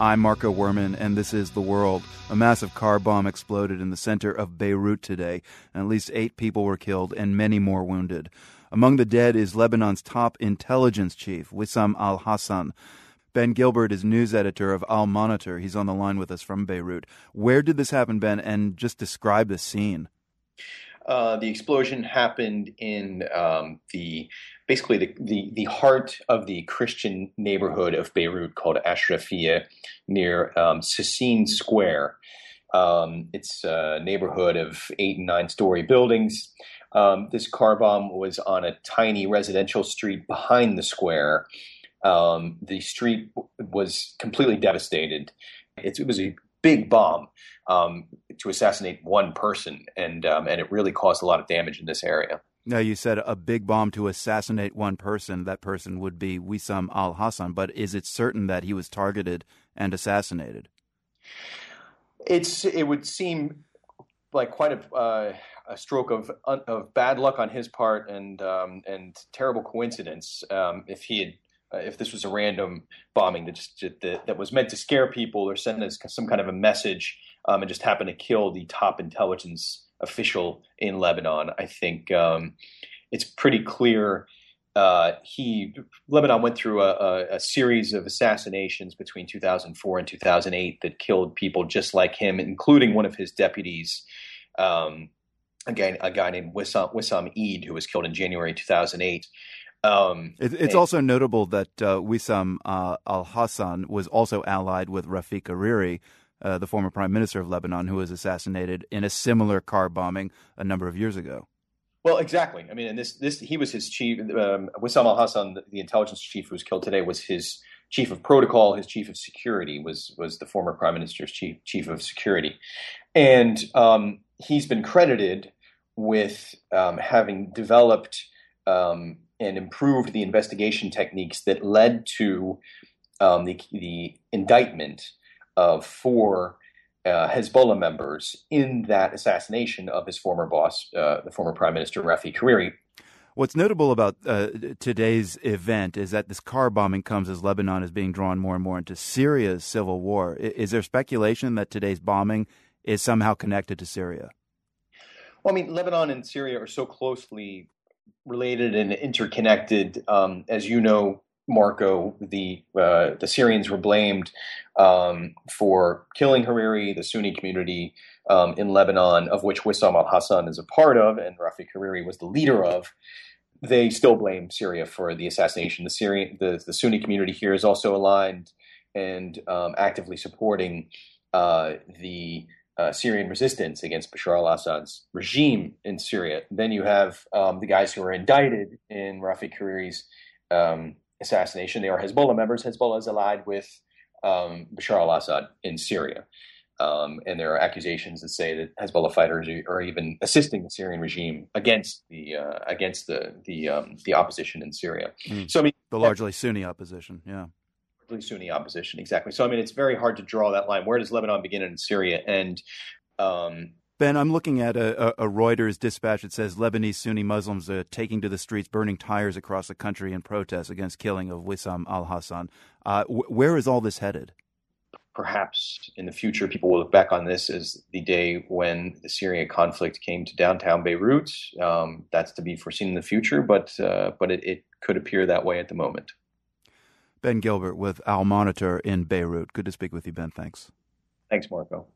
I'm Marco Werman, and this is The World. A massive car bomb exploded in the center of Beirut today, and at least eight people were killed and many more wounded. Among the dead is Lebanon's top intelligence chief, Wissam al Hassan. Ben Gilbert is news editor of Al Monitor. He's on the line with us from Beirut. Where did this happen, Ben? And just describe the scene. Uh, the explosion happened in um, the basically the, the, the heart of the Christian neighborhood of Beirut called Ashrafiyeh near um, Square. Um, it's a neighborhood of eight and nine story buildings. Um, this car bomb was on a tiny residential street behind the square. Um, the street was completely devastated. It, it was a big bomb um, to assassinate one person, and um, and it really caused a lot of damage in this area. Now, you said a big bomb to assassinate one person. That person would be Wissam al Hassan, but is it certain that he was targeted and assassinated? It's it would seem like quite a uh, a stroke of of bad luck on his part and um, and terrible coincidence um, if he had uh, if this was a random bombing that just that, that was meant to scare people or send us some kind of a message um, and just happened to kill the top intelligence official in Lebanon. I think um, it's pretty clear. Uh, he Lebanon went through a, a, a, series of assassinations between 2004 and 2008 that killed people just like him, including one of his deputies. Um, again, a guy named Wissam, Wissam Eid, who was killed in January 2008. Um, it, it's and, also notable that uh, Wissam uh, al Hassan was also allied with Rafik Hariri, uh, the former prime minister of Lebanon, who was assassinated in a similar car bombing a number of years ago. Well, exactly. I mean, and this, this, he was his chief. Um, Wissam al Hassan, the, the, intelligence chief who was killed today, was his chief of protocol. His chief of security was was the former prime minister's chief chief of security, and um, he's been credited with um, having developed um, and improved the investigation techniques that led to um, the, the, indictment of four uh, Hezbollah members in that assassination of his former boss, uh, the former Prime Minister Rafiq Hariri. What's notable about uh, today's event is that this car bombing comes as Lebanon is being drawn more and more into Syria's civil war. Is there speculation that today's bombing is somehow connected to Syria? Well, I mean, Lebanon and Syria are so closely related and interconnected. Um, as you know, Marco, the uh, the Syrians were blamed um, for killing Hariri, the Sunni community um, in Lebanon, of which Wissam al Hassan is a part of, and Rafiq Hariri was the leader of. They still blame Syria for the assassination. The Syrian, the, the Sunni community here is also aligned and um, actively supporting uh, the uh, Syrian resistance against Bashar al-Assad's regime in Syria. Then you have um, the guys who are indicted in Rafiq Hariri's um, assassination. They are Hezbollah members. Hezbollah is allied with um, Bashar al-Assad in Syria. Um, and there are accusations that say that Hezbollah fighters are even assisting the Syrian regime against the uh, against the the um, the opposition in Syria. Mm. So I mean, the largely Sunni opposition, yeah. Largely Sunni opposition, exactly. So I mean, it's very hard to draw that line. Where does Lebanon begin in Syria? And um, Ben, I'm looking at a, a, Reuters dispatch that says Lebanese Sunni Muslims are taking to the streets, burning tires across the country in protest against killing of Wissam al Hassan. Uh, wh- where is all this headed? Perhaps in the future, people will look back on this as the day when the Syrian conflict came to downtown Beirut. Um, that's to be foreseen in the future, but uh, but it, it could appear that way at the moment. Ben Gilbert with Al Monitor in Beirut. Good to speak with you, Ben. Thanks. Thanks, Marco.